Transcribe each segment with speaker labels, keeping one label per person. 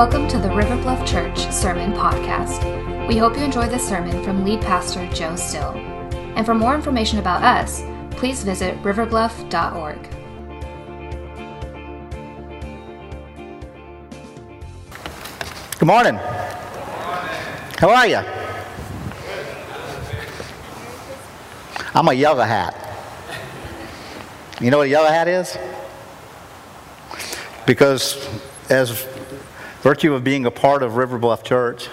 Speaker 1: Welcome to the River Bluff Church Sermon Podcast. We hope you enjoy this sermon from lead pastor Joe Still. And for more information about us, please visit riverbluff.org.
Speaker 2: Good morning. How are you? I'm a yellow hat. You know what a yellow hat is? Because as virtue of being a part of River Bluff Church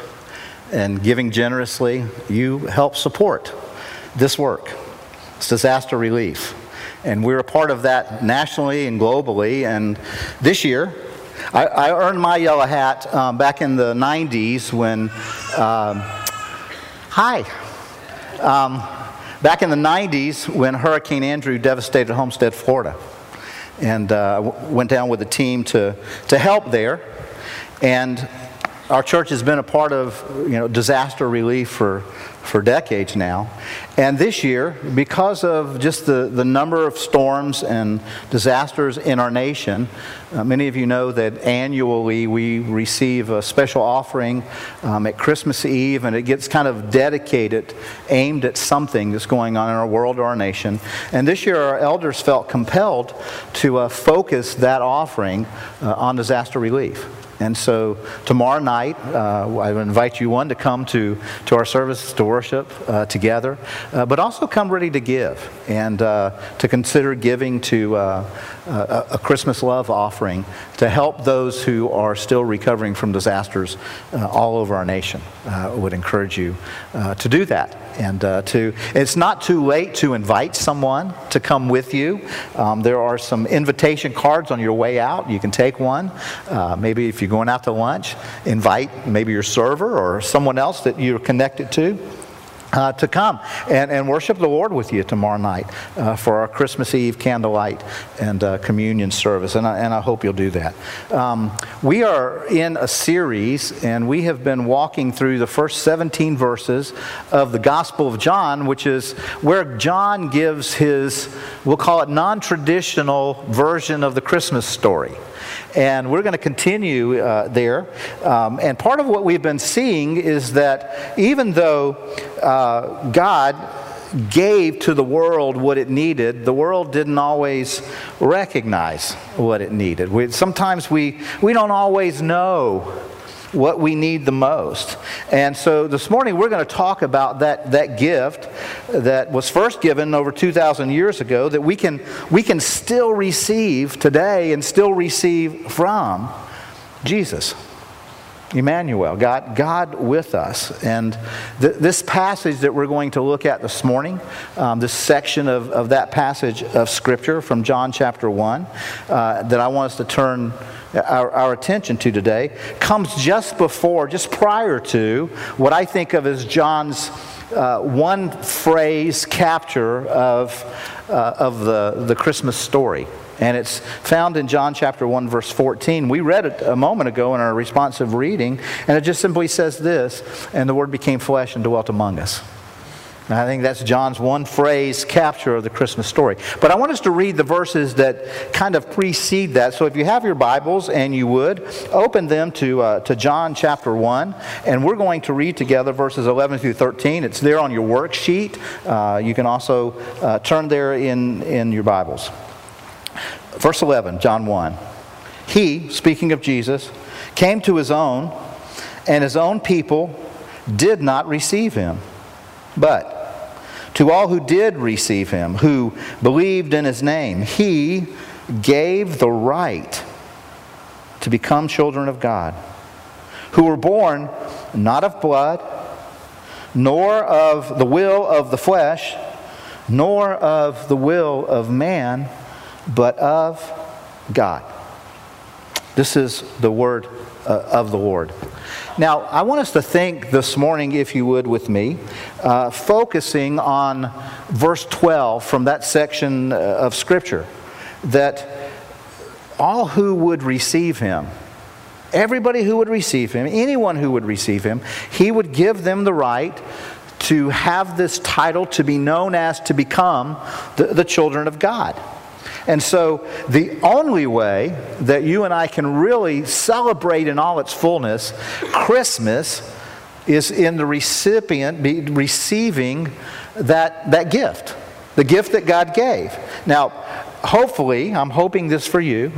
Speaker 2: and giving generously, you help support this work. It's disaster relief. And we're a part of that nationally and globally. And this year, I, I earned my yellow hat um, back in the 90s when, um, hi, um, back in the 90s when Hurricane Andrew devastated Homestead, Florida. And uh, went down with a team to, to help there. And our church has been a part of you know, disaster relief for, for decades now. And this year, because of just the, the number of storms and disasters in our nation, uh, many of you know that annually we receive a special offering um, at Christmas Eve, and it gets kind of dedicated, aimed at something that's going on in our world or our nation. And this year, our elders felt compelled to uh, focus that offering uh, on disaster relief. And so tomorrow night, uh, I invite you, one, to come to, to our service to worship uh, together, uh, but also come ready to give and uh, to consider giving to uh, a, Christmas love offering to help those who are still recovering from disasters uh, all over our nation. I would encourage you to do that. And to, it's not too late to invite someone to come with you. Um, there are some invitation cards on your way out. You can take one. maybe if you you're going out to lunch, invite maybe your server or someone else that you're connected to. Uh, to come and, and worship the Lord with you tomorrow night uh, for our Christmas Eve candlelight and uh, communion service. And I, and I hope you'll do that. Um, we are in a series, and we have been walking through the first 17 verses of the Gospel of John, which is where John gives his, we'll call it non traditional version of the Christmas story. And we're going to continue uh, there. Um, and part of what we've been seeing is that even though uh, God gave to the world what it needed, the world didn't always recognize what it needed. We, sometimes we, we don't always know what we need the most. And so this morning we're going to talk about that, that gift that was first given over 2,000 years ago that we can, we can still receive today and still receive from Jesus. Emmanuel, God, God with us. And th- this passage that we're going to look at this morning, um, this section of, of that passage of Scripture from John chapter 1, uh, that I want us to turn our, our attention to today comes just before, just prior to what I think of as John's uh, one phrase capture of, uh, of the, the Christmas story. And it's found in John chapter 1, verse 14. We read it a moment ago in our responsive reading, and it just simply says this And the Word became flesh and dwelt among us. I think that's John's one phrase capture of the Christmas story. But I want us to read the verses that kind of precede that. So if you have your Bibles and you would, open them to, uh, to John chapter 1. And we're going to read together verses 11 through 13. It's there on your worksheet. Uh, you can also uh, turn there in, in your Bibles. Verse 11, John 1. He, speaking of Jesus, came to his own, and his own people did not receive him. But to all who did receive him, who believed in his name, he gave the right to become children of God, who were born not of blood, nor of the will of the flesh, nor of the will of man, but of God. This is the word uh, of the Lord. Now, I want us to think this morning, if you would, with me, uh, focusing on verse 12 from that section uh, of Scripture, that all who would receive him, everybody who would receive him, anyone who would receive him, he would give them the right to have this title to be known as to become the, the children of God. And so, the only way that you and I can really celebrate in all its fullness Christmas is in the recipient be receiving that, that gift, the gift that God gave. Now, hopefully, I'm hoping this for you,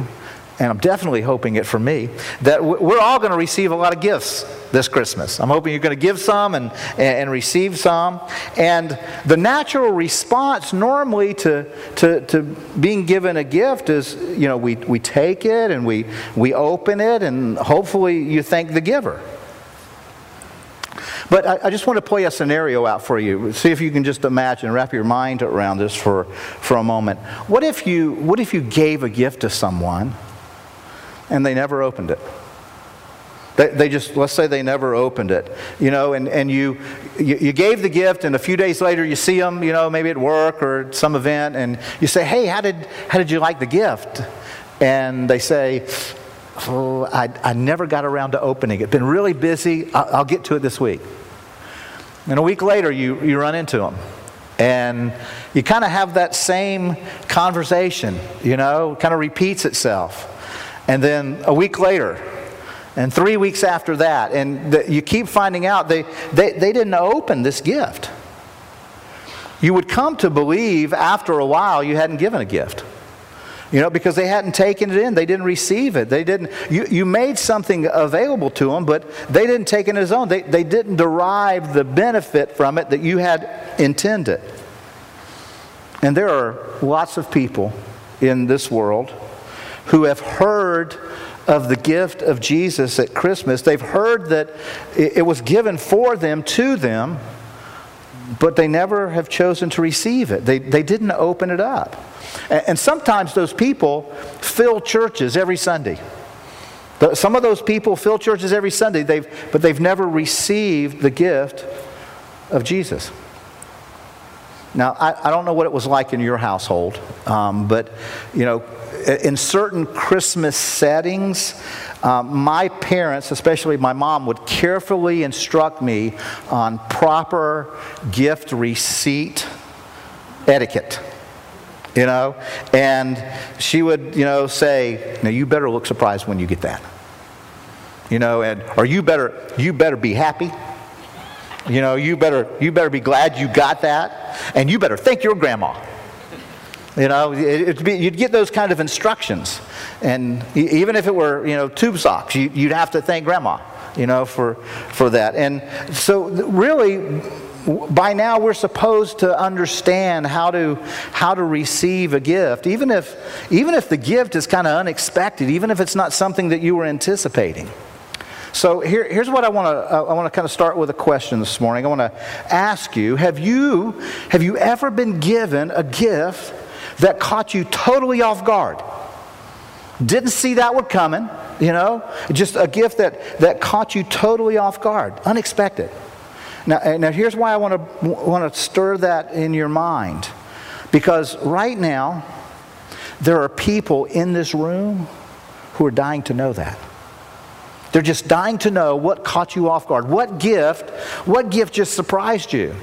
Speaker 2: and I'm definitely hoping it for me, that we're all going to receive a lot of gifts this Christmas. I'm hoping you're going to give some and, and receive some. And the natural response normally to, to, to being given a gift is, you know, we, we take it and we, we open it, and hopefully you thank the giver. But I, I, just want to play a scenario out for you. See if you can just imagine, wrap your mind around this for, for a moment. What if, you, what if you gave a gift to someone and they never opened it? They, they just, let's say they never opened it, you know, and, and you, you, you gave the gift and a few days later you see them, you know, maybe at work or some event and you say, hey, how did, how did you like the gift? And they say, oh, I, I never got around to opening it. Been really busy. I'll, I'll get to it this week. And a week later, you, you run into them. And you kind of have that same conversation, you know, kind of repeats itself. And then a week later, and three weeks after that, and the, you keep finding out they, they, they didn't open this gift. You would come to believe after a while you hadn't given a gift. You know, because they hadn't taken it in. They didn't receive it. They didn't, you, you made something available to them, but they didn't take it as own. They, they didn't derive the benefit from it that you had intended. And there are lots of people in this world who have heard of the gift of Jesus at Christmas. They've heard that it was given for them, to them, but they never have chosen to receive it. They, they didn't open it up. And sometimes those people fill churches every Sunday. Some of those people fill churches every Sunday, they've, but they've never received the gift of Jesus. Now, I, I don't know what it was like in your household, um, but, you know, in certain Christmas settings, um, my parents, especially my mom, would carefully instruct me on proper gift receipt etiquette you know? And she would, you know, say, now you better look surprised when you get that. You know, and or you better you better be happy. You know, you better you better be glad you got that, and you better thank your grandma. You know, it, be, you'd get those kind of instructions, and even if it were you know tube socks, you, you'd have to thank grandma. You know, for for that, and so really by now we're supposed to understand how to how to receive a gift even if even if the gift is kind of unexpected even if it's not something that you were anticipating so here, here's what I want to uh, I want to kind of start with a question this morning. I want to ask you: Have you have you ever been given a gift that caught you totally off guard? Didn't see that one coming, you know? Just a gift that that caught you totally off guard, unexpected. Now, now here's why I want to, want to stir that in your mind. Because right now, there are people in this room who are dying to know that. They're just dying to know what caught you off guard. What gift, what gift just surprised you?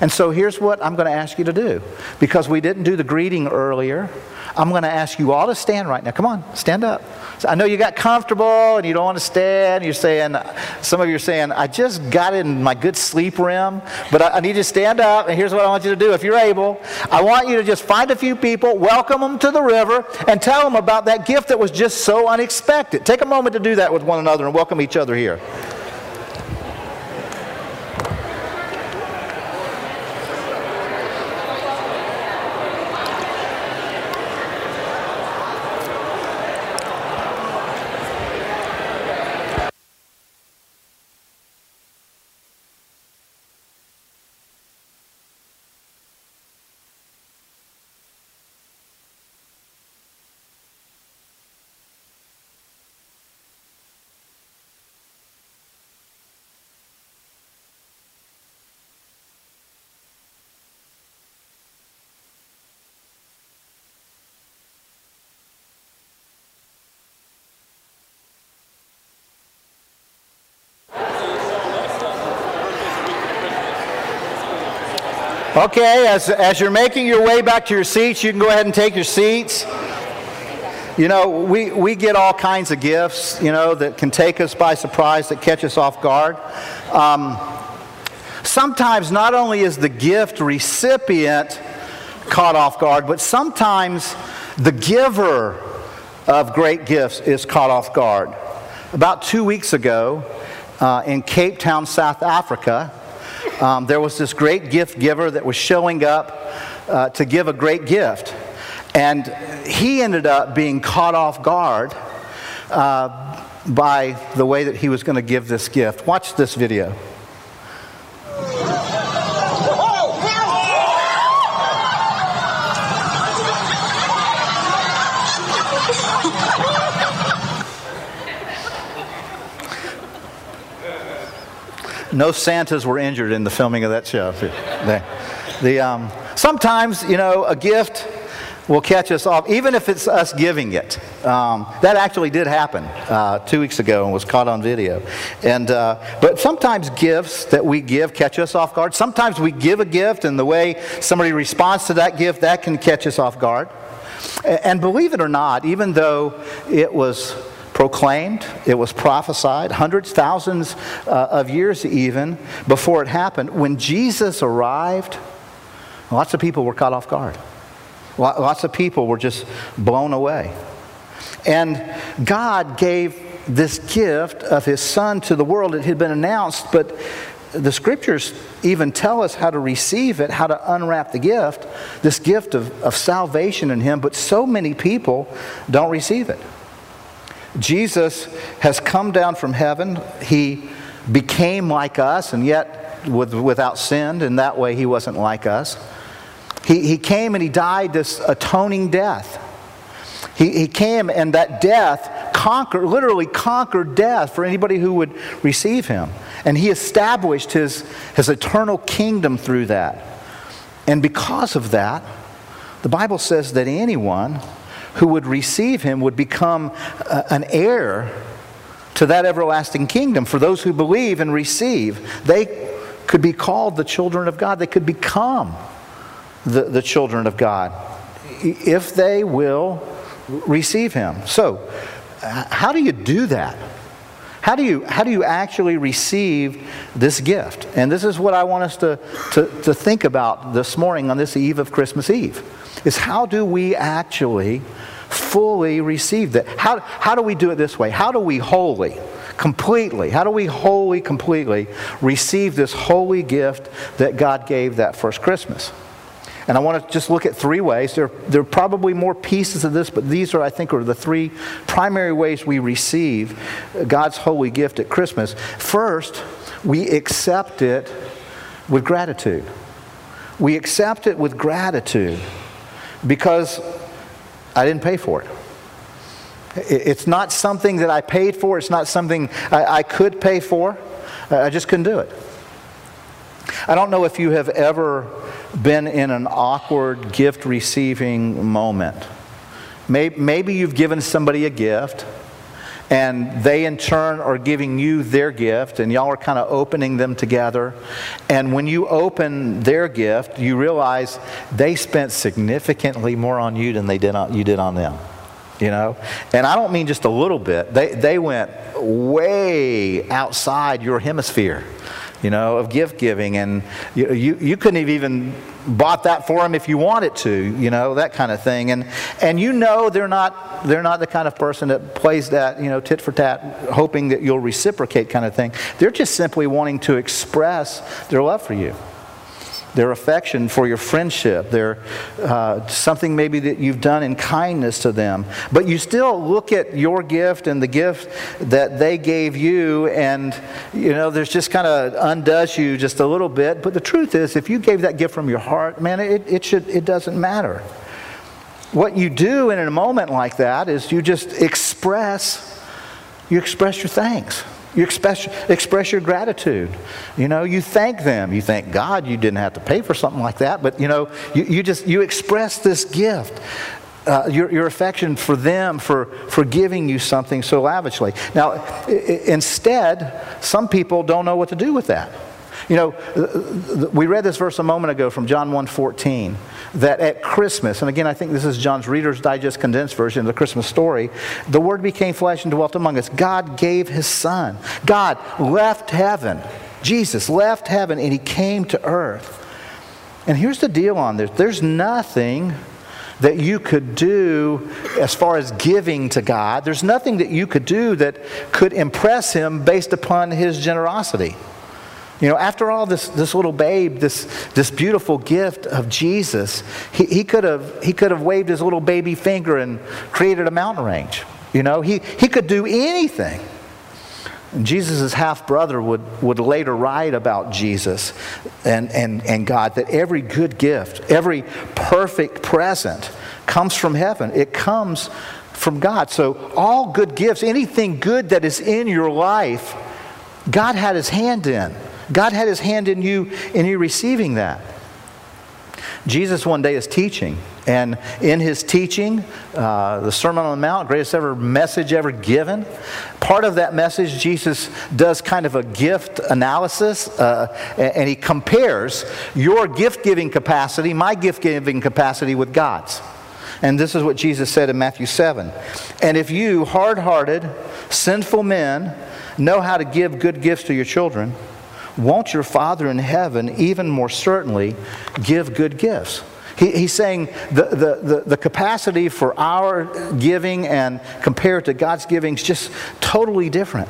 Speaker 2: And so here's what I'm going to ask you to do. Because we didn't do the greeting earlier, I'm going to ask you all to stand right now. Come on, stand up. So I know you got comfortable and you don't want to stand. You're saying, some of you are saying, I just got in my good sleep REM, but I, I need you to stand up. And here's what I want you to do if you're able. I want you to just find a few people, welcome them to the river, and tell them about that gift that was just so unexpected. Take a moment to do that with one another and welcome each other here. Okay, as, as you're making your way back to your seats, you can go ahead and take your seats. You know, we, we get all kinds of gifts, you know, that can take us by surprise, that catch us off guard. Um, sometimes not only is the gift recipient caught off guard, but sometimes the giver of great gifts is caught off guard. About two weeks ago, uh, in Cape Town, South Africa, um, there was this great gift giver that was showing up uh, to give a great gift. And he ended up being caught off guard uh, by the way that he was going to give this gift. Watch this video. No Santas were injured in the filming of that show. The, the, um, sometimes, you know, a gift will catch us off, even if it's us giving it. Um, that actually did happen uh, two weeks ago and was caught on video. And, uh, but sometimes gifts that we give catch us off guard. Sometimes we give a gift, and the way somebody responds to that gift, that can catch us off guard. And believe it or not, even though it was proclaimed, it was prophesied, hundreds, thousands uh, of years even before it happened. When Jesus arrived, lots of people were caught off guard. Lots of people were just blown away. And God gave this gift of His Son to the world. It had been announced, but the scriptures even tell us how to receive it, how to unwrap the gift, this gift of, of salvation in Him, but so many people don't receive it. Jesus has come down from heaven. He became like us, and yet with, without sin. In that way, he wasn't like us. He, he came and he died this atoning death. He, he came, and that death conquered, literally conquered death for anybody who would receive him. And he established his, his eternal kingdom through that. And because of that, the Bible says that anyone who would receive him would become uh, an heir to that everlasting kingdom. For those who believe and receive, they could be called the children of God. They could become the, the children of God if they will receive him. So, how do you do that? How do you, how do you actually receive this gift? And this is what I want us to, to, to think about this morning on this eve of Christmas Eve is how do we actually fully receive that? How, how do we do it this way? How do we wholly, completely, how do we wholly, completely receive this holy gift that God gave that first Christmas? And I want to just look at three ways. There, there are probably more pieces of this, but these are, I think, are the three primary ways we receive God's holy gift at Christmas. First, we accept it with gratitude. We accept it with gratitude because I didn't pay for it. It's not something that I paid for. It's not something I, I could pay for. I just couldn't do it. I don't know if you have ever been in an awkward gift receiving moment. Maybe you've given somebody a gift and they in turn are giving you their gift and y'all are kind of opening them together. And when you open their gift you realize they spent significantly more on you than they did on, you did on them you know? And i don't mean just a little bit. They, they went way outside your hemisphere you know, of gift giving. And you, you, you couldn't have even bought that for them if you wanted to, you know, that kind of thing. And, and you know they're not, they're not the kind of person that plays that, you know, tit for tat, hoping that you'll reciprocate kind of thing. They're just simply wanting to express their love for you their affection for your friendship, their uh, something maybe that you've done in kindness to them. But you still look at your gift and the gift that they gave you, and you know, there's just kind of undoes you just a little bit. But the truth is, if you gave that gift from your heart, man, it, it should it doesn't matter. What you do in a moment like that is you just express you express your thanks. You express, express your gratitude. You know, you thank them. You thank God you didn't have to pay for something like that, but you know, you, you just you express this gift. Uh, your, your affection for them for, for giving you something so lavishly. Now, I- instead, some people don't know what to do with that. You know, we read this verse a moment ago from John 1:14 that at Christmas, and again I think this is John's Reader's Digest condensed version of the Christmas story, the word became flesh and dwelt among us. God gave his son. God left heaven. Jesus left heaven and he came to earth. And here's the deal on this. There's nothing that you could do as far as giving to God. There's nothing that you could do that could impress him based upon his generosity. You know, after all, this, this little babe, this, this beautiful gift of Jesus, he, he, could have, he could have waved his little baby finger and created a mountain range. You know, he, he could do anything. Jesus' half brother would, would later write about Jesus and, and, and God that every good gift, every perfect present comes from heaven. It comes from God. So, all good gifts, anything good that is in your life, God had his hand in. God had his hand in you in you receiving that. Jesus one day is teaching, and in his teaching, uh, the Sermon on the Mount, greatest ever message ever given, part of that message, Jesus does kind of a gift analysis, uh, and he compares your gift giving capacity, my gift giving capacity, with God's. And this is what Jesus said in Matthew 7. And if you, hard hearted, sinful men, know how to give good gifts to your children, won't your Father in heaven even more certainly give good gifts? He, he's saying the, the, the, the, capacity for our giving and compared to God's giving is just totally different.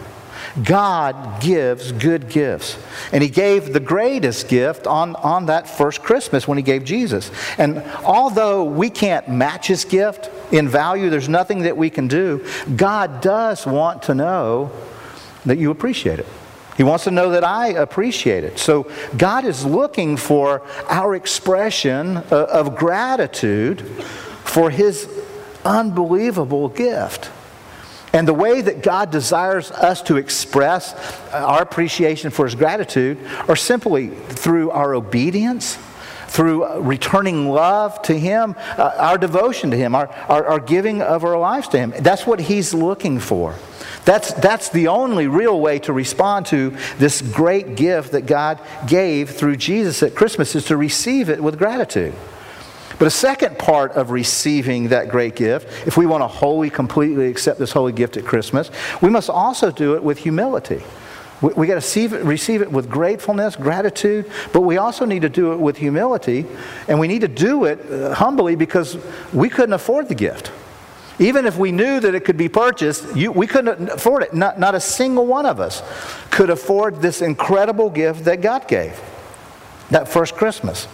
Speaker 2: God gives good gifts. And He gave the greatest gift on, on that first Christmas when He gave Jesus. And although we can't match His gift in value, there's nothing that we can do, God does want to know that you appreciate it. He wants to know that I appreciate it. So God is looking for our expression of gratitude for His unbelievable gift. And the way that God desires us to express our appreciation for His gratitude are simply through our obedience, through returning love to Him, uh, our devotion to Him, our, our, our giving of our lives to Him. That's what He's looking for. That's, that's the only real way to respond to this great gift that God gave through Jesus at Christmas is to receive it with gratitude. But a second part of receiving that great gift, if we want to wholly, completely accept this holy gift at Christmas, we must also do it with humility. We, we got to receive it, receive it with gratefulness, gratitude, but we also need to do it with humility, and we need to do it uh, humbly because we couldn't afford the gift. Even if we knew that it could be purchased, you, we couldn't afford it. Not, not a single one of us could afford this incredible gift that God gave that first Christmas.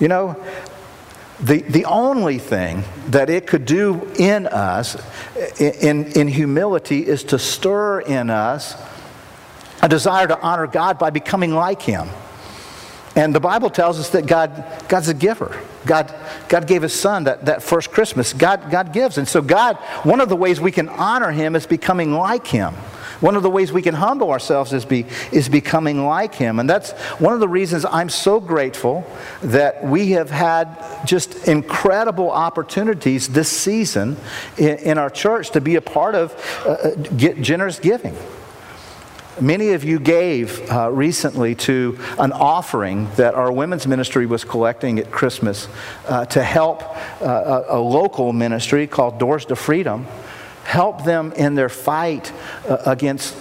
Speaker 2: You know, the, the only thing that it could do in us, in, in humility, is to stir in us a desire to honor God by becoming like Him. And the Bible tells us that God, God's a giver. God, God gave his son that, that first Christmas. God, God gives. And so, God, one of the ways we can honor him is becoming like him. One of the ways we can humble ourselves is, be, is becoming like him. And that's one of the reasons I'm so grateful that we have had just incredible opportunities this season in, in our church to be a part of uh, uh generous giving. Many of you gave uh, recently to an offering that our women's ministry was collecting at Christmas uh, to help uh, a, a, local ministry called Doors to Freedom help them in their fight uh, against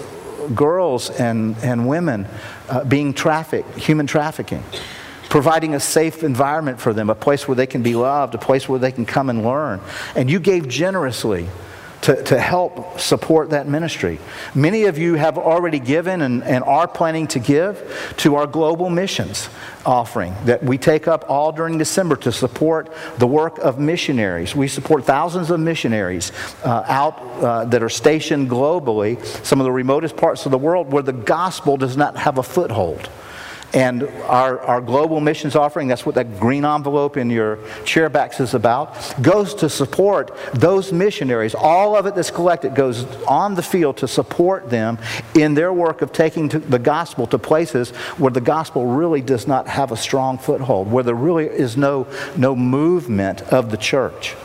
Speaker 2: girls and, and women uh, being trafficked, human trafficking. Providing a safe environment for them, a place where they can be loved, a place where they can come and learn. And you gave generously to, to help support that ministry. Many of you have already given and, and are planning to give to our global missions offering that we take up all during December to support the work of missionaries. We support thousands of missionaries uh, out uh, that are stationed globally, some of the remotest parts of the world where the gospel does not have a foothold. And our, our global missions offering, that's what that green envelope in your chair backs is about, goes to support those missionaries. All of it that's collected goes on the field to support them in their work of taking the gospel to places where the gospel really does not have a strong foothold, where there really is no, no movement of the church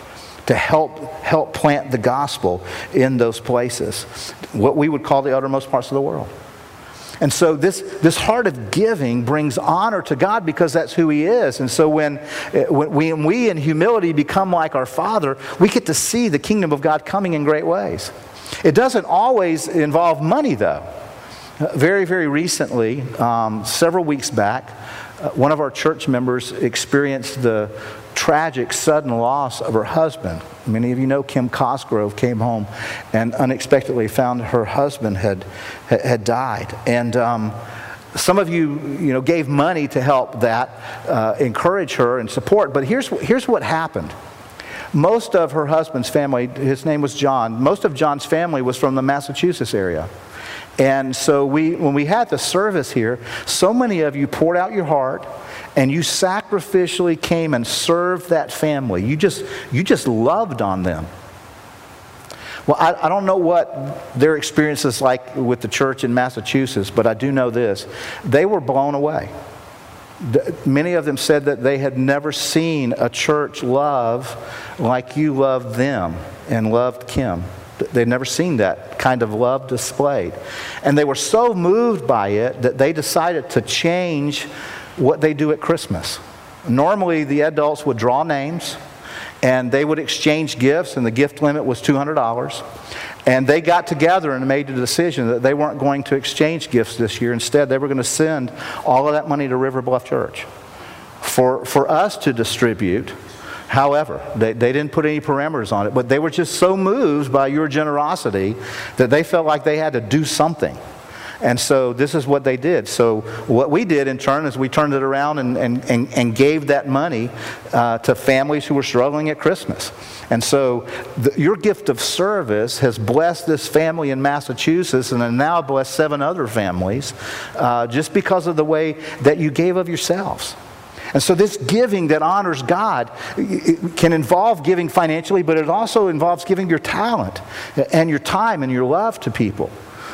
Speaker 2: to help help plant the gospel in those places, what we would call the uttermost parts of the world. And so this, this heart of giving brings honor to God because that's who He is. And so when, eh, when, we, when we in humility become like our Father, we get to see the kingdom of God coming in great ways. It doesn't always involve money, though. Very, very recently, um, several weeks back, one of our church members experienced the tragic, sudden loss of her husband. Many of you know Kim Cosgrove came home and unexpectedly found her husband had, had died. And um, some of you, you know, gave money to help that, uh, encourage her and support. But here's, here's what happened. Most of her husband's family, his name was John, most of John's family was from the Massachusetts area. And so we, when we had the service here, so many of you poured out your heart and you sacrificially came and served that family. You just, you just loved on them. Well, I, I, don't know what their experience is like with the church in Massachusetts, but I do know this. They were blown away. Many of them said that they had never seen a church love like you loved them and loved Kim. They'd never seen that kind of love displayed. And they were so moved by it that they decided to change what they do at Christmas. Normally, the adults would draw names and they would exchange gifts, and the gift limit was $200. And they got together and made a decision that they weren't going to exchange gifts this year. Instead, they were going to send all of that money to River Bluff Church for, for us to distribute. However, they, they didn't put any parameters on it, but they were just so moved by your generosity that they felt like they had to do something. And so this is what they did. So what we did in turn is we turned it around and, and, and, and gave that money uh, to families who were struggling at Christmas. And so the, your gift of service has blessed this family in Massachusetts and now blessed seven other families uh, just because of the way that you gave of yourselves. And so, this giving that honors God can involve giving financially, but it also involves giving your talent and your time and your love to people.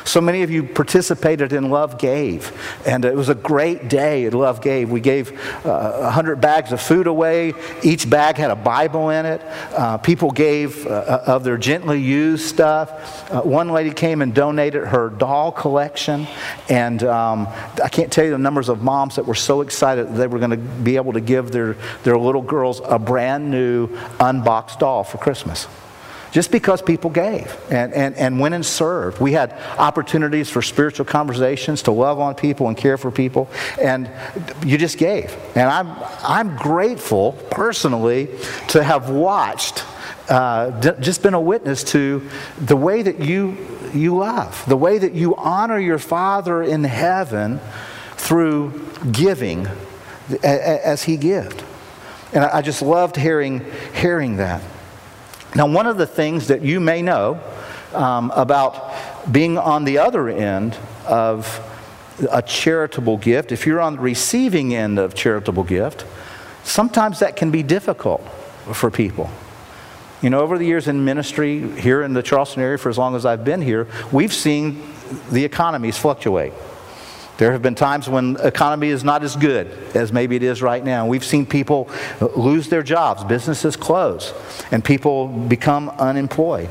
Speaker 2: So many of you participated in Love Gave, and it was a great day at Love Gave. We gave uh, 100 bags of food away. Each bag had a Bible in it. Uh, people gave uh, uh, of their gently used stuff. Uh, one lady came and donated her doll collection, and um, I can't tell you the numbers of moms that were so excited that they were going to be able to give their, their little girls a brand new unboxed doll for Christmas just because people gave and, and, and went and served. We had opportunities for spiritual conversations to love on people and care for people, and you just gave. And I'm, I'm grateful personally to have watched, uh, just been a witness to the way that you, you love, the way that you honor your Father in heaven through giving as He gave. And I just loved hearing, hearing that. Now, one of the things that you may know um, about being on the other end of a charitable gift, if you're on the receiving end of charitable gift, sometimes that can be difficult for people. You know, over the years in ministry here in the Charleston area, for as long as I've been here, we've seen the economies fluctuate. There have been times when economy is not as good as maybe it is right now. We've seen people lose their jobs, businesses close, and people become unemployed.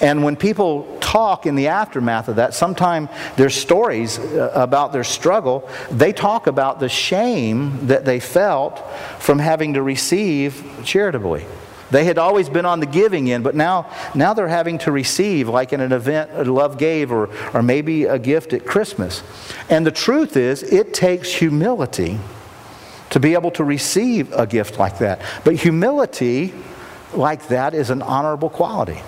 Speaker 2: And when people talk in the aftermath of that, sometimes their stories uh, about their struggle. They talk about the shame that they felt from having to receive charitably. They had always been on the giving end, but now, now they're having to receive, like in an event Love gave, or, or maybe a gift at Christmas. And the truth is, it takes humility to be able to receive a gift like that. But humility like that is an honorable quality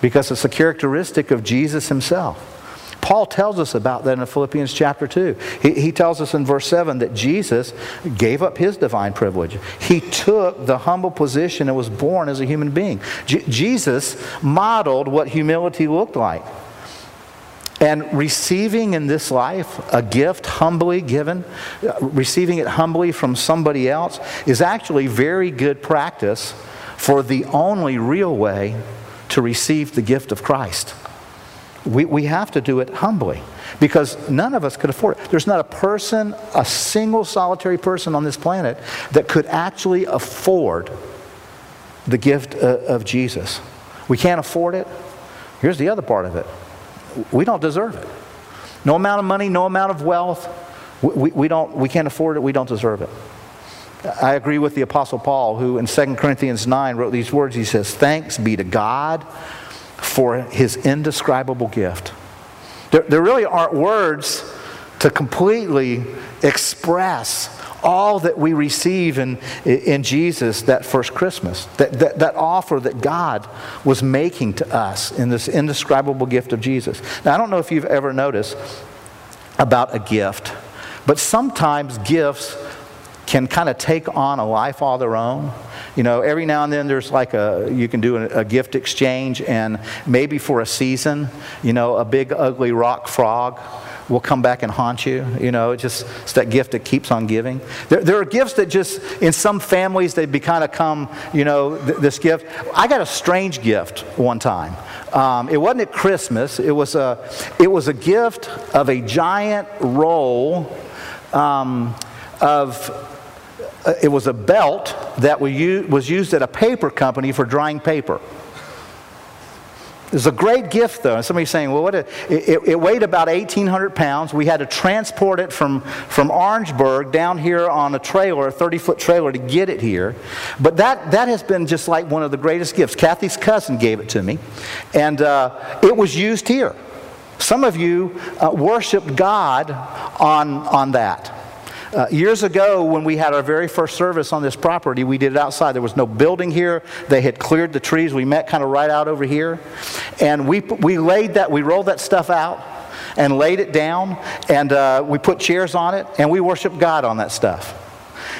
Speaker 2: because it's a characteristic of Jesus himself. Paul tells us about that in Philippians chapter 2. He, he tells us in verse 7 that Jesus gave up his divine privilege. He took the humble position and was born as a human being. J- Jesus modeled what humility looked like. And receiving in this life a gift humbly given, uh, receiving it humbly from somebody else, is actually very good practice for the only real way to receive the gift of Christ. We, we have to do it humbly because none of us could afford it. There's not a person, a single solitary person on this planet that could actually afford the gift uh, of Jesus. We can't afford it. Here's the other part of it we don't deserve it. No amount of money, no amount of wealth. We, we, we don't, we can't afford it, we don't deserve it. I agree with the Apostle Paul, who in 2 Corinthians 9 wrote these words. He says, Thanks be to God for his indescribable gift. There, there really aren't words to completely express all that we receive in, in Jesus that first Christmas, that, that, that offer that God was making to us in this indescribable gift of Jesus. Now, I don't know if you've ever noticed about a gift, but sometimes gifts can kind of take on a life all their own. You know, every now and then there's like a, you can do a, gift exchange, and maybe for a season, you know, a big ugly rock frog will come back and haunt you. You know, it's just it's that gift that keeps on giving. There, there are gifts that just, in some families, they be kind of come, you know, th- this gift. I got a strange gift one time. Um, it wasn't at Christmas. It was a, it was a gift of a giant roll um, of it was a belt that was used at a paper company for drying paper. It was a great gift, though. And somebody's saying, well, what a, it, it, weighed about 1,800 pounds. We had to transport it from, from Orangeburg down here on a trailer, a 30 foot trailer, to get it here. But that, that has been just like one of the greatest gifts. Kathy's cousin gave it to me, and uh, it was used here. Some of you uh, worshiped God on, on that. Uh, years ago, when we had our very first service on this property, we did it outside. There was no building here. They had cleared the trees. We met kind of right out over here. And we, we laid that, we rolled that stuff out and laid it down. And uh, we put chairs on it. And we worshiped God on that stuff.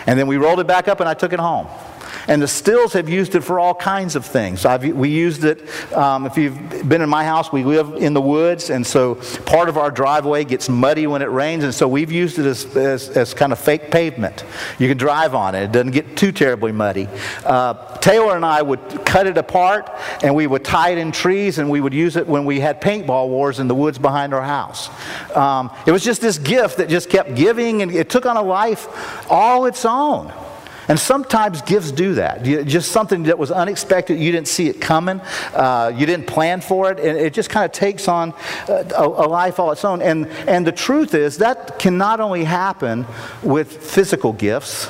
Speaker 2: And then we rolled it back up and I took it home. And the Stills have used it for all kinds of things. I've, we used it, um, if you've been in my house, we live in the woods, and so part of our driveway gets muddy when it rains, and so we've used it as, as, as kind of fake pavement. You can drive on it, it doesn't get too terribly muddy. Uh, Taylor and I would cut it apart, and we would tie it in trees, and we would use it when we had paintball wars in the woods behind our house. Um, it was just this gift that just kept giving, and it took on a life all its own. And sometimes gifts do that. just something that was unexpected, you didn't see it coming, uh, you didn't plan for it, and it just kind of takes on a, a life all its own. And, and the truth is, that can not only happen with physical gifts,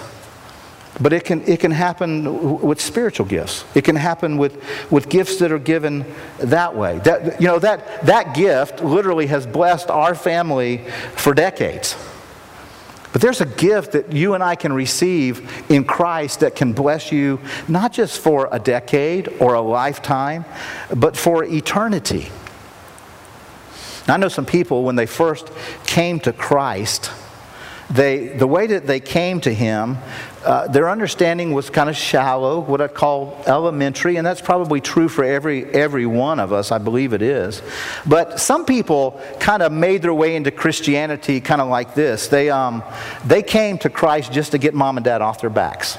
Speaker 2: but it can, it can happen with spiritual gifts. It can happen with, with gifts that are given that way. That, you know, that, that gift literally has blessed our family for decades. But there's a gift that you and I can receive in Christ that can bless you not just for a decade or a lifetime, but for eternity. Now, I know some people, when they first came to Christ, they, the way that they came to him, uh, their understanding was kind of shallow, what I call elementary, and that's probably true for every, every one of us, I believe it is. But some people kind of made their way into Christianity kind of like this. They, um, they came to Christ just to get mom and dad off their backs.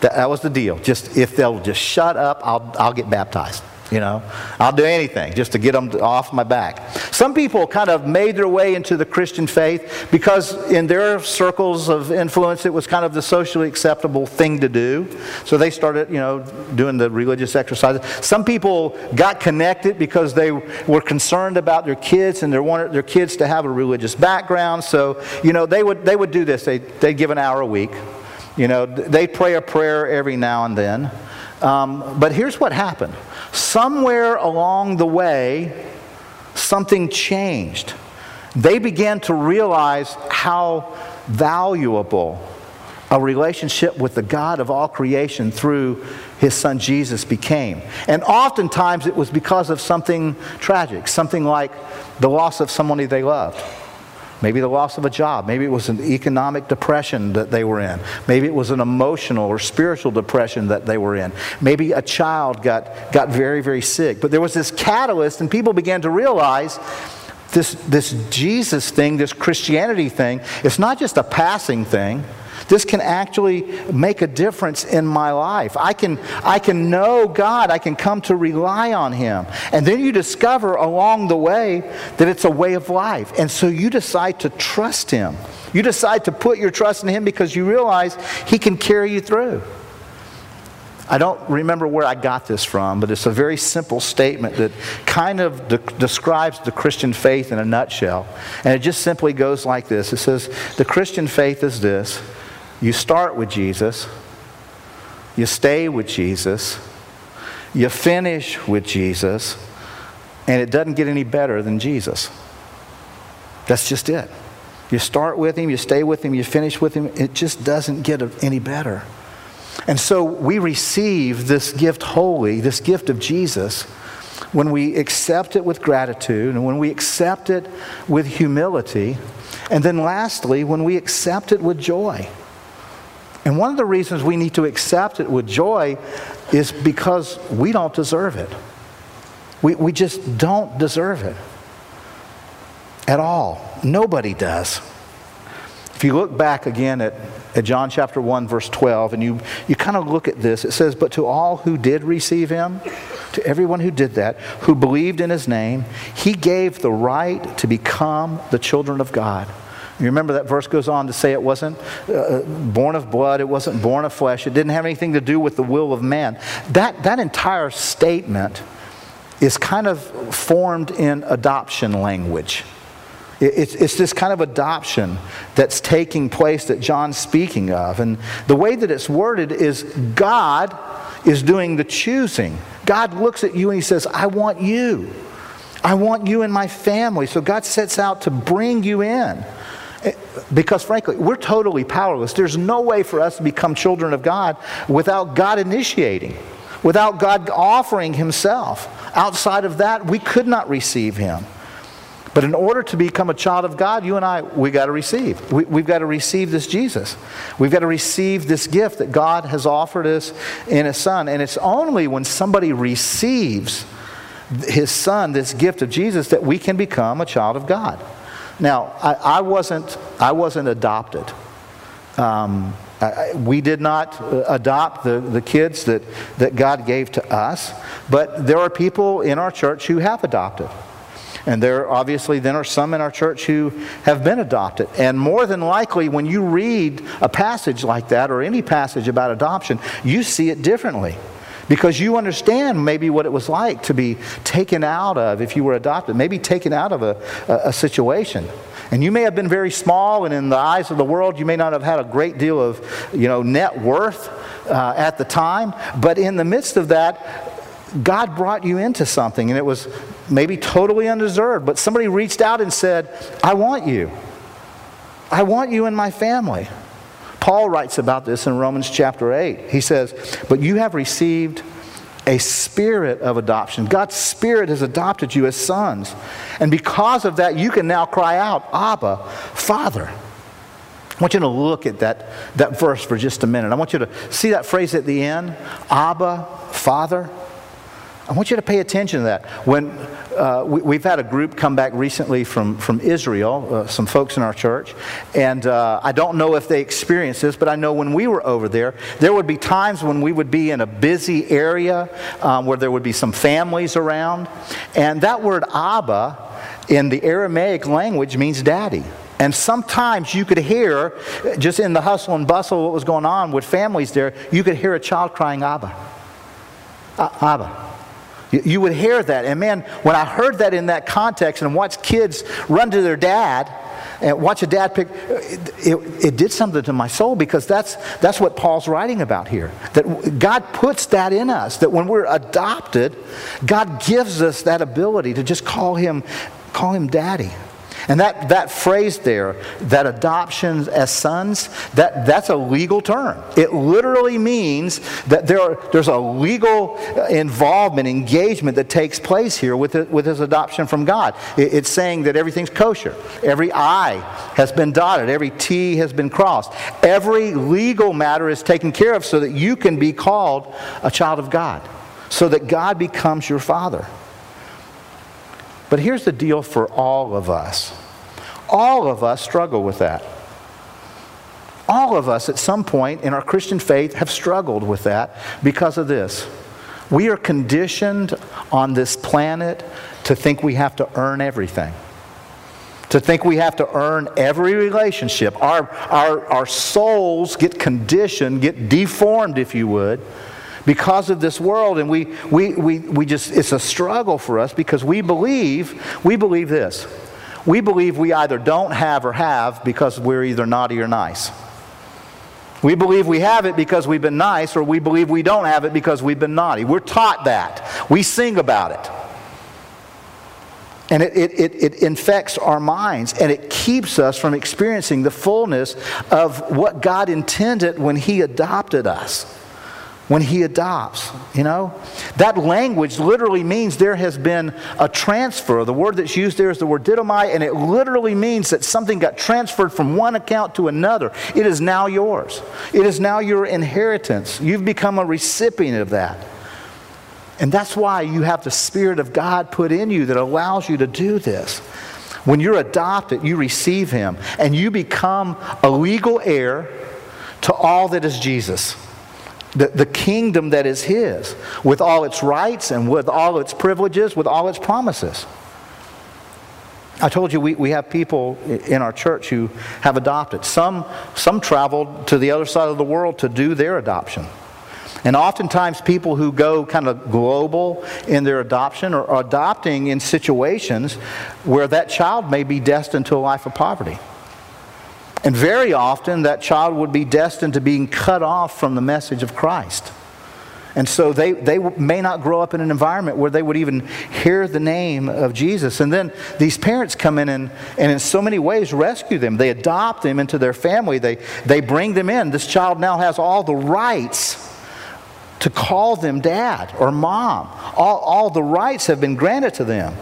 Speaker 2: That, that was the deal. Just if they'll just shut up, I'll, I'll get baptized. You know, I'll do anything just to get them off my back. Some people kind of made their way into the Christian faith because in their circles of influence it was kind of the socially acceptable thing to do. So they started, you know, doing the religious exercises. Some people got connected because they were concerned about their kids and they wanted their kids to have a religious background. So, you know, they would, they would do this. They, they'd give an hour a week. You know, they'd pray a prayer every now and then. Um, but here's what happened somewhere along the way, something changed. They began to realize how valuable a relationship with the God of all creation through his son Jesus became. And oftentimes it was because of something tragic, something like the loss of somebody they loved Maybe the loss of a job. Maybe it was an economic depression that they were in. Maybe it was an emotional or spiritual depression that they were in. Maybe a child got, got very, very sick. But there was this catalyst, and people began to realize this, this Jesus thing, this Christianity thing, it's not just a passing thing. This can actually make a difference in my life. I can, I can know God. I can come to rely on Him. And then you discover along the way that it's a way of life. And so you decide to trust Him. You decide to put your trust in Him because you realize He can carry you through. I don't remember where I got this from, but it's a very simple statement that kind of de- describes the Christian faith in a nutshell. And it just simply goes like this It says, The Christian faith is this you start with Jesus, you stay with Jesus, you finish with Jesus, and it doesn't get any better than Jesus. That's just it. You start with him, you stay with him, you finish with him. It just doesn't get any better. And so we receive this gift wholly, this gift of Jesus, when we accept it with gratitude and when we accept it with humility. And then lastly, when we accept it with joy. And one of the reasons we need to accept it with joy is because we don't deserve it. We, we just don't deserve it at all. Nobody does. If you look back again at, at John chapter 1, verse 12, and you, you kind of look at this, it says, But to all who did receive him, to everyone who did that, who believed in his name, he gave the right to become the children of God. You remember that verse goes on to say it wasn't uh, born of blood, it wasn't born of flesh, it didn't have anything to do with the will of man. That, that entire statement is kind of formed in adoption language. It's, it's this kind of adoption that's taking place that John's speaking of. And the way that it's worded is God is doing the choosing. God looks at you and he says, I want you. I want you in my family. So God sets out to bring you in. Because frankly, we're totally powerless. There's no way for us to become children of God without God initiating, without God offering Himself. Outside of that, we could not receive Him. But in order to become a child of God, you and I, we got to receive. We, we've got to receive this Jesus. We've got to receive this gift that God has offered us in His Son. And it's only when somebody receives His Son, this gift of Jesus, that we can become a child of God. Now, I, I wasn't, I wasn't adopted. Um, I, we did not uh, adopt the, the kids that, that God gave to us, but there are people in our church who have adopted. And there obviously then are some in our church who have been adopted. And more than likely, when you read a passage like that or any passage about adoption, you see it differently. Because you understand maybe what it was like to be taken out of, if you were adopted, maybe taken out of a, a, a situation. And you may have been very small, and in the eyes of the world, you may not have had a great deal of you know, net worth uh, at the time. But in the midst of that, God brought you into something, and it was maybe totally undeserved, but somebody reached out and said, I want you. I want you in my family. Paul writes about this in Romans chapter 8. He says, But you have received a spirit of adoption. God's spirit has adopted you as sons. And because of that, you can now cry out, Abba, Father. I want you to look at that, that verse for just a minute. I want you to see that phrase at the end Abba, Father. I want you to pay attention to that. When uh, we, have had a group come back recently from, from Israel, uh, some folks in our church, and uh, I don't know if they experienced this, but I know when we were over there, there would be times when we would be in a busy area um, where there would be some families around, and that word Abba in the Aramaic language means daddy. And sometimes you could hear, just in the hustle and bustle, what was going on with families there, you could hear a child crying, Abba. Abba. You would hear that. And man, when I heard that in that context and watched kids run to their dad and watch a dad pick, it, it, it, did something to my soul because that's, that's what Paul's writing about here. That God puts that in us, that when we're adopted, God gives us that ability to just call him, call him daddy. And that, that phrase there, that adoption as sons, that, that's a legal term. It literally means that there are, there's a legal involvement, engagement that takes place here with, it, with his adoption from God. It, it's saying that everything's kosher. Every I has been dotted, every T has been crossed. Every legal matter is taken care of so that you can be called a child of God, so that God becomes your father. But here's the deal for all of us all of us struggle with that. All of us at some point in our Christian faith have struggled with that because of this. We are conditioned on this planet to think we have to earn everything to think we have to earn every relationship. Our, our, our souls get conditioned, get deformed, if you would, because of this world. And we, we, we, we just it's a struggle for us because we believe we believe this. We believe we either don't have or have because we're either naughty or nice. We believe we have it because we've been nice or we believe we don't have it because we've been naughty. We're taught that. We sing about it. And it, it, it, it, infects our minds and it keeps us from experiencing the fullness of what God intended when He adopted us when he adopts, you know? That language literally means there has been a transfer. The word that's used there is the word didomai, and it literally means that something got transferred from one account to another. It is now yours, it is now your inheritance. You've become a recipient of that. And that's why you have the Spirit of God put in you that allows you to do this. When you're adopted, you receive Him, and you become a legal heir to all that is Jesus the, the kingdom that is His, with all its rights and with all its privileges, with all its promises. I told you we, we have people in our church who have adopted. Some, some traveled to the other side of the world to do their adoption. And oftentimes, people who go kind of global in their adoption are adopting in situations where that child may be destined to a life of poverty. And very often, that child would be destined to being cut off from the message of Christ. And so they, they may not grow up in an environment where they would even hear the name of Jesus. And then these parents come in and, and in so many ways rescue them. They adopt them into their family, they, they bring them in. This child now has all the rights to call them dad or mom. All, all the rights have been granted to them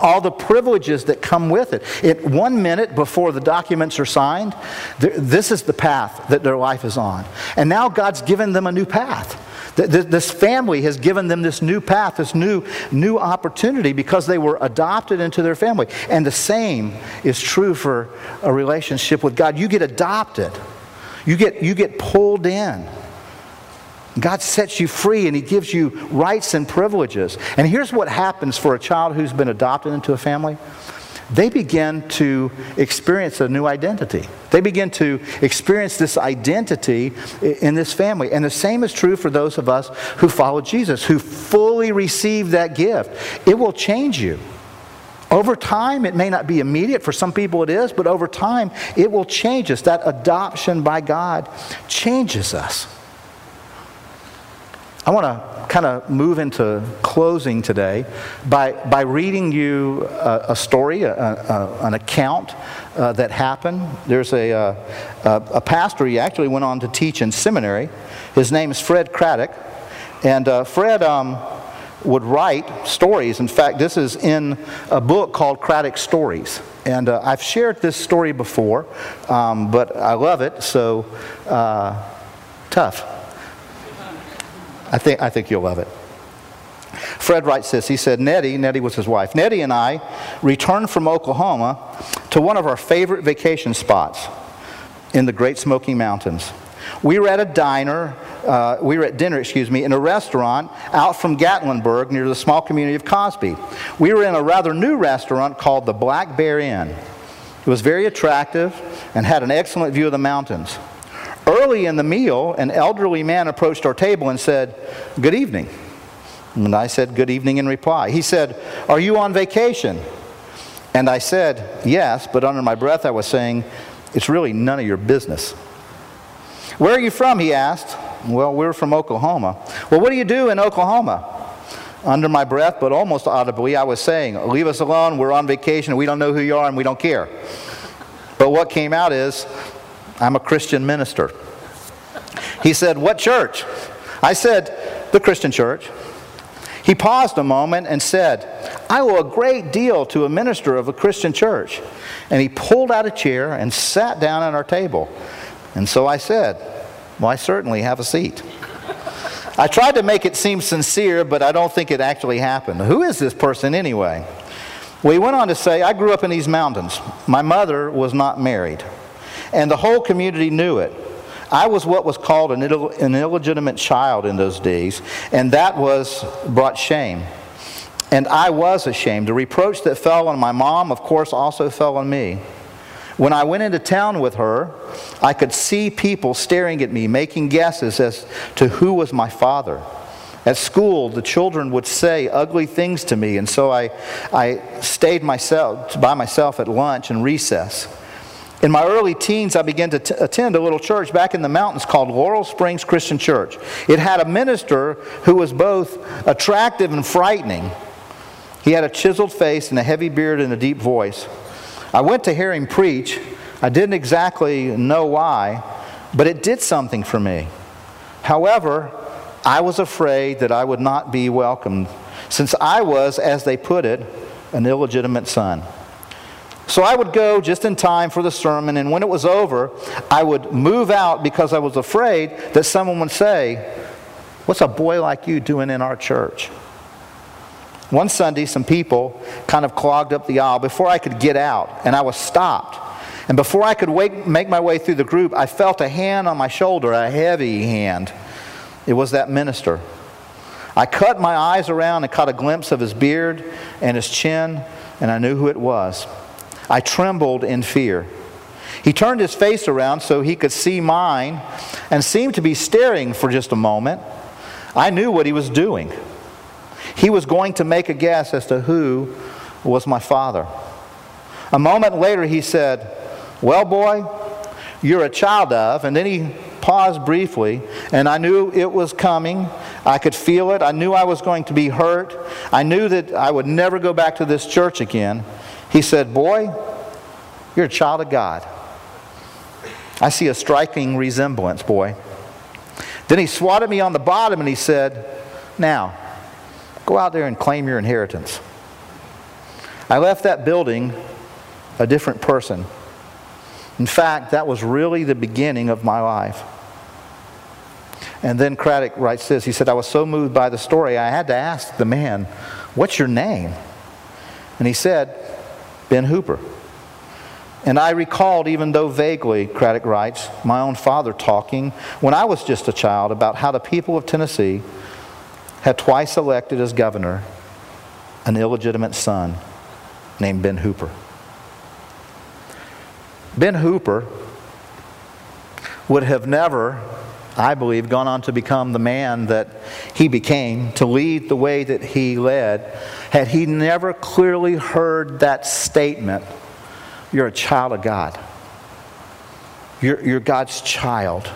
Speaker 2: all the privileges that come with it. It one minute before the documents are signed, this is the path that their life is on. And now God's given them a new path. This family has given them this new path, this new, new opportunity because they were adopted into their family. And the same is true for a relationship with God. You get adopted, you get, you get pulled in. God sets you free and He gives you rights and privileges. And here's what happens for a child who's been adopted into a family they begin to experience a new identity. They begin to experience this identity in this family. And the same is true for those of us who follow Jesus, who fully receive that gift. It will change you. Over time, it may not be immediate. For some people, it is, but over time, it will change us. That adoption by God changes us. I want to kind of move into closing today by, by reading you a, a story, a, a, an account uh, that happened. There's a, uh, a, pastor, he actually went on to teach in seminary. His name is Fred Craddock. And uh, Fred um, would write stories. In fact, this is in a book called Craddock Stories. And uh, I've shared this story before, um, but I love it, so uh, tough. I think, I think you'll love it. Fred writes this. He said, Nettie, Nettie was his wife, Nettie and I returned from Oklahoma to one of our favorite vacation spots in the Great Smoky Mountains. We were at a diner, uh, we were at dinner, excuse me, in a restaurant out from Gatlinburg near the small community of Cosby. We were in a rather new restaurant called the Black Bear Inn. It was very attractive and had an excellent view of the mountains. Early in the meal, an elderly man approached our table and said, Good evening. And I said, Good evening in reply. He said, Are you on vacation? And I said, Yes, but under my breath I was saying, It's really none of your business. Where are you from? He asked. Well, we're from Oklahoma. Well, what do you do in Oklahoma? Under my breath, but almost audibly, I was saying, Leave us alone. We're on vacation. We don't know who you are and we don't care. But what came out is, I'm a Christian minister. He said, What church? I said, The Christian church. He paused a moment and said, I owe a great deal to a minister of a Christian church. And he pulled out a chair and sat down at our table. And so I said, Well, I certainly have a seat. I tried to make it seem sincere, but I don't think it actually happened. Who is this person anyway? Well, he went on to say, I grew up in these mountains. My mother was not married and the whole community knew it. I was what was called an, Ill- an illegitimate child in those days, and that was brought shame. And I was ashamed. The reproach that fell on my mom, of course, also fell on me. When I went into town with her, I could see people staring at me, making guesses as to who was my father. At school, the children would say ugly things to me, and so I, I stayed myself, by myself at lunch and recess. In my early teens, I began to t- attend a little church back in the mountains called Laurel Springs Christian Church. It had a minister who was both attractive and frightening. He had a chiseled face and a heavy beard and a deep voice. I went to hear him preach. I didn't exactly know why, but it did something for me. However, I was afraid that I would not be welcomed, since I was, as they put it, an illegitimate son. So I would go just in time for the sermon, and when it was over, I would move out because I was afraid that someone would say, What's a boy like you doing in our church? One Sunday, some people kind of clogged up the aisle before I could get out, and I was stopped. And before I could wait, make my way through the group, I felt a hand on my shoulder, a heavy hand. It was that minister. I cut my eyes around and caught a glimpse of his beard and his chin, and I knew who it was. I trembled in fear. He turned his face around so he could see mine and seemed to be staring for just a moment. I knew what he was doing. He was going to make a guess as to who was my father. A moment later, he said, Well, boy, you're a child of, and then he paused briefly, and I knew it was coming. I could feel it. I knew I was going to be hurt. I knew that I would never go back to this church again. He said, Boy, you're a child of God. I see a striking resemblance, boy. Then he swatted me on the bottom and he said, Now, go out there and claim your inheritance. I left that building a different person. In fact, that was really the beginning of my life. And then Craddock writes this He said, I was so moved by the story, I had to ask the man, What's your name? And he said, Ben Hooper. And I recalled, even though vaguely, Craddock writes, my own father talking when I was just a child about how the people of Tennessee had twice elected as governor an illegitimate son named Ben Hooper. Ben Hooper would have never, I believe, gone on to become the man that he became, to lead the way that he led, had he never clearly heard that statement You're a child of God. You're, you're God's child.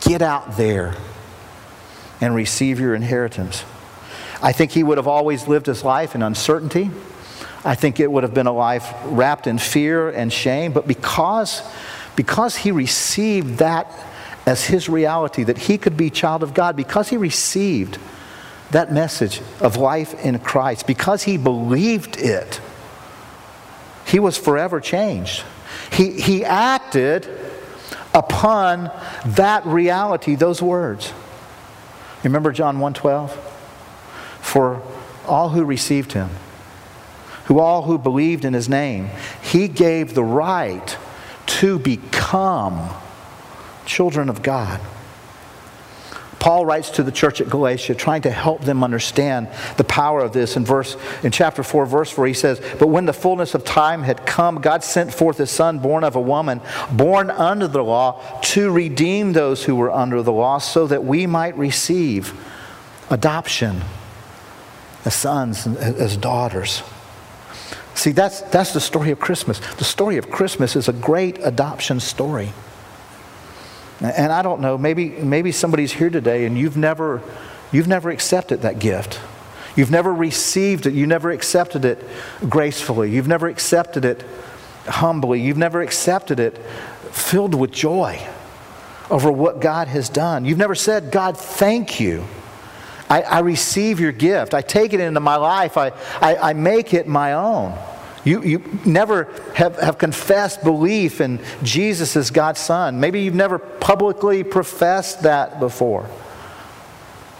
Speaker 2: Get out there and receive your inheritance. I think he would have always lived his life in uncertainty I think it would have been a life wrapped in fear and shame. But because, because he received that as his reality, that he could be child of God, because he received that message of life in Christ, because he believed it, he was forever changed. He, he acted upon that reality, those words. Remember John 1:12? For all who received him, who all who believed in his name, he gave the right to become children of God. Paul writes to the church at Galatia, trying to help them understand the power of this. In verse, in chapter four, verse four, he says, "But when the fullness of time had come, God sent forth His Son, born of a woman, born under the law, to redeem those who were under the law, so that we might receive adoption as sons and as daughters." See, that's, that's the story of Christmas. The story of Christmas is a great adoption story. And I don't know, maybe, maybe somebody's here today and you've never, you've never accepted that gift. You've never received it. You never accepted it gracefully. You've never accepted it humbly. You've never accepted it filled with joy over what God has done. You've never said, God, thank you. I, I receive your gift. I take it into my life. I, I, I make it my own. You, you never have, have confessed belief in Jesus as God's Son. Maybe you've never publicly professed that before.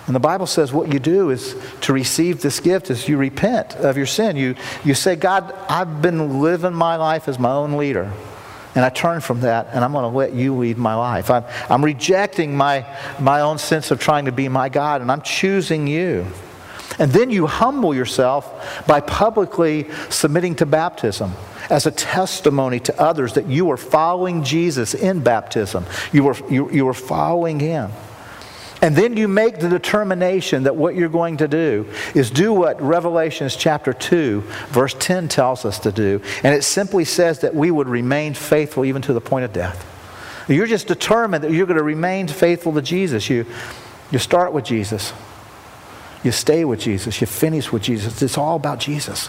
Speaker 2: And the Bible says what you do is to receive this gift is you repent of your sin. You, you say, God, I've been living my life as my own leader. And I turn from that and I'm going to let you lead my life. I'm, I'm rejecting my, my own sense of trying to be my God and I'm choosing you. And then you humble yourself by publicly submitting to baptism as a testimony to others that you are following Jesus in baptism. You are, you, you are following him. And then you make the determination that what you're going to do is do what Revelations chapter 2, verse 10 tells us to do. And it simply says that we would remain faithful even to the point of death. You're just determined that you're going to remain faithful to Jesus. You, you start with Jesus, you stay with Jesus, you finish with Jesus. It's all about Jesus.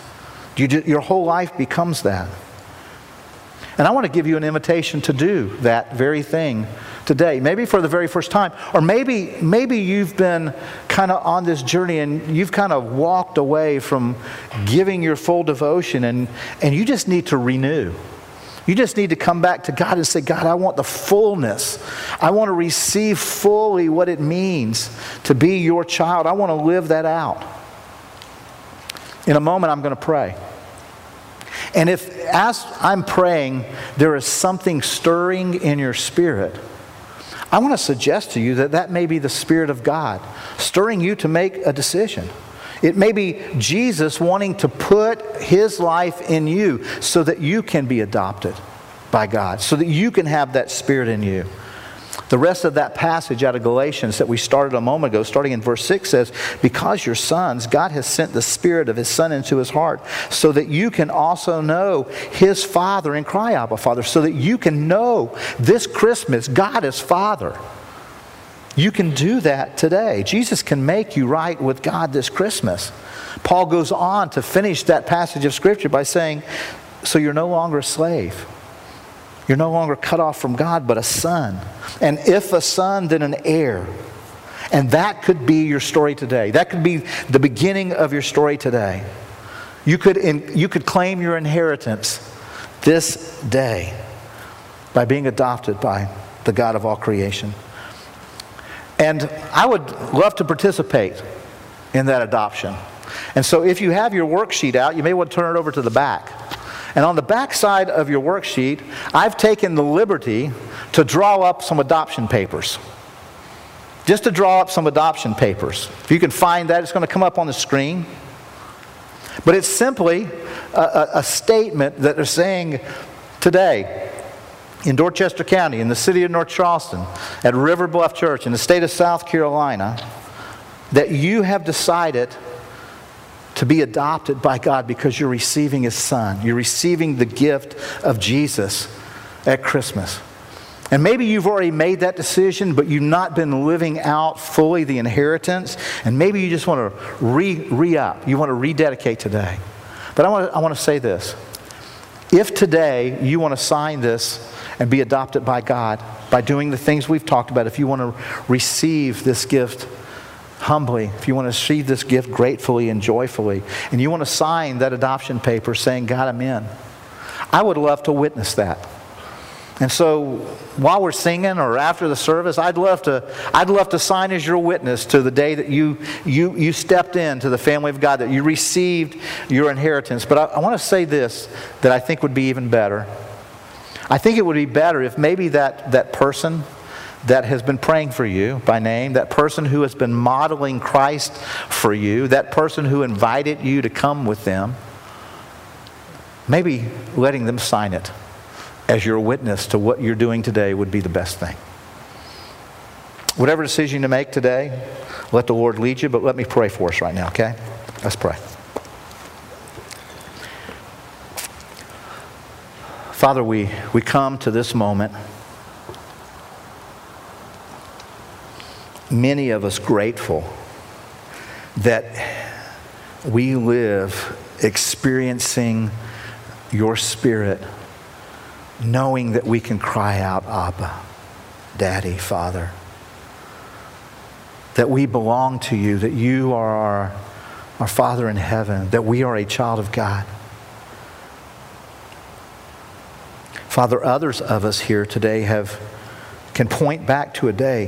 Speaker 2: You, your whole life becomes that. And I want to give you an invitation to do that very thing today, maybe for the very first time. Or maybe, maybe you've been kind of on this journey and you've kind of walked away from giving your full devotion and, and you just need to renew. You just need to come back to God and say, God, I want the fullness. I want to receive fully what it means to be your child. I want to live that out. In a moment, I'm going to pray. And if, as I'm praying, there is something stirring in your spirit, I want to suggest to you that that may be the Spirit of God stirring you to make a decision. It may be Jesus wanting to put his life in you so that you can be adopted by God, so that you can have that Spirit in you. The rest of that passage out of Galatians that we started a moment ago, starting in verse 6, says, Because you're sons, God has sent the Spirit of His Son into His heart, so that you can also know His Father and cry, Abba, Father, so that you can know this Christmas, God is Father. You can do that today. Jesus can make you right with God this Christmas. Paul goes on to finish that passage of Scripture by saying, So you're no longer a slave. You're no longer cut off from God, but a son. And if a son, then an heir. And that could be your story today. That could be the beginning of your story today. You could, in, you could claim your inheritance this day by being adopted by the God of all creation. And I would love to participate in that adoption. And so if you have your worksheet out, you may want to turn it over to the back. And on the back side of your worksheet, I've taken the liberty to draw up some adoption papers. Just to draw up some adoption papers. If you can find that, it's going to come up on the screen. But it's simply a, a, a statement that they're saying today in Dorchester County, in the city of North Charleston, at River Bluff Church, in the state of South Carolina, that you have decided to be adopted by God because you're receiving His Son. You're receiving the gift of Jesus at Christmas. And maybe you've already made that decision, but you've not been living out fully the inheritance. And maybe you just want to re, up. You want to rededicate today. But I want to, I want to say this. If today you want to sign this and be adopted by God by doing the things we've talked about, if you want to receive this gift humbly, if you want to receive this gift gratefully and joyfully, and you want to sign that adoption paper saying, God, I'm in, I would love to witness that. And so while we're singing or after the service, I'd love to, I'd love to sign as your witness to the day that you, you, you stepped into the family of God, that you received your inheritance. But I, I want to say this that I think would be even better. I think it would be better if maybe that, that person that has been praying for you by name, that person who has been modeling Christ for you, that person who invited you to come with them, maybe letting them sign it as your witness to what you're doing today would be the best thing. Whatever decision you make today, let the Lord lead you, but let me pray for us right now, okay? Let's pray. Father, we, we come to this moment. many of us grateful that we live experiencing your spirit, knowing that we can cry out, Abba, Daddy, Father. That we belong to you, that you are our, our Father in heaven, that we are a child of God. Father, others of us here today have can point back to a day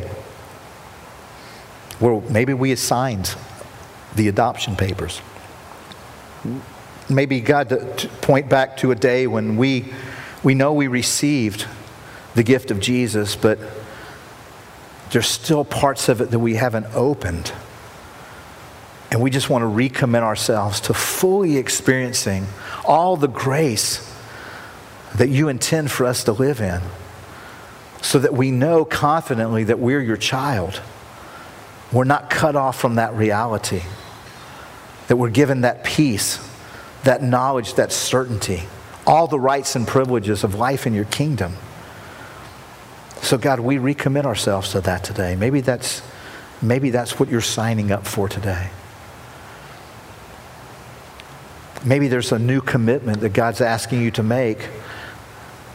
Speaker 2: where maybe we assigned the adoption papers. Maybe God to point back to a day when we, we know we received the gift of Jesus, but there's still parts of it that we haven't opened. And we just want to recommit ourselves to fully experiencing all the grace that you intend for us to live in so that we know confidently that we're your child. We're not cut off from that reality, that we're given that peace, that knowledge, that certainty, all the rights and privileges of life in your kingdom. So, God, we recommit ourselves to that today. Maybe that's, maybe that's what you're signing up for today. Maybe there's a new commitment that God's asking you to make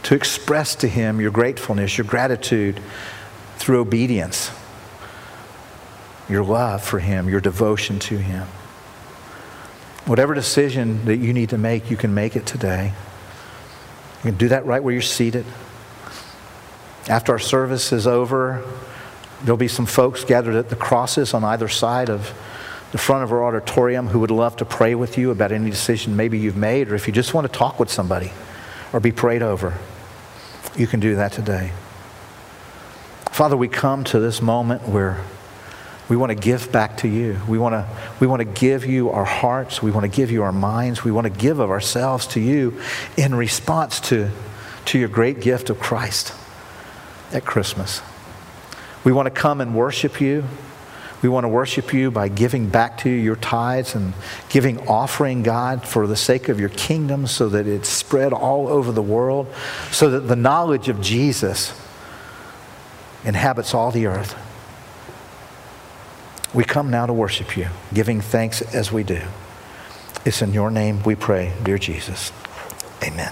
Speaker 2: to express to Him your gratefulness, your gratitude through obedience, your love for Him, your devotion to Him. Whatever decision that you need to make, you can make it today. You can do that right where you're seated. After our service is over, there'll be some folks gathered at the crosses on either side of the front of our auditorium who would love to pray with you about any decision maybe you've made, or if you just want to talk with somebody or be prayed over, you can do that today. Father, we come to this moment where we want to give back to you. We want to, we want to give you our hearts. We want to give you our minds. We want to give of ourselves to you in response to, to your great gift of Christ at Christmas. We want to come and worship you. We want to worship you by giving back to you your tithes and giving offering, God, for the sake of your kingdom so that it's spread all over the world, so that the knowledge of Jesus inhabits all the earth. We come now to worship you, giving thanks as we do. It's in your name we pray, dear Jesus. Amen.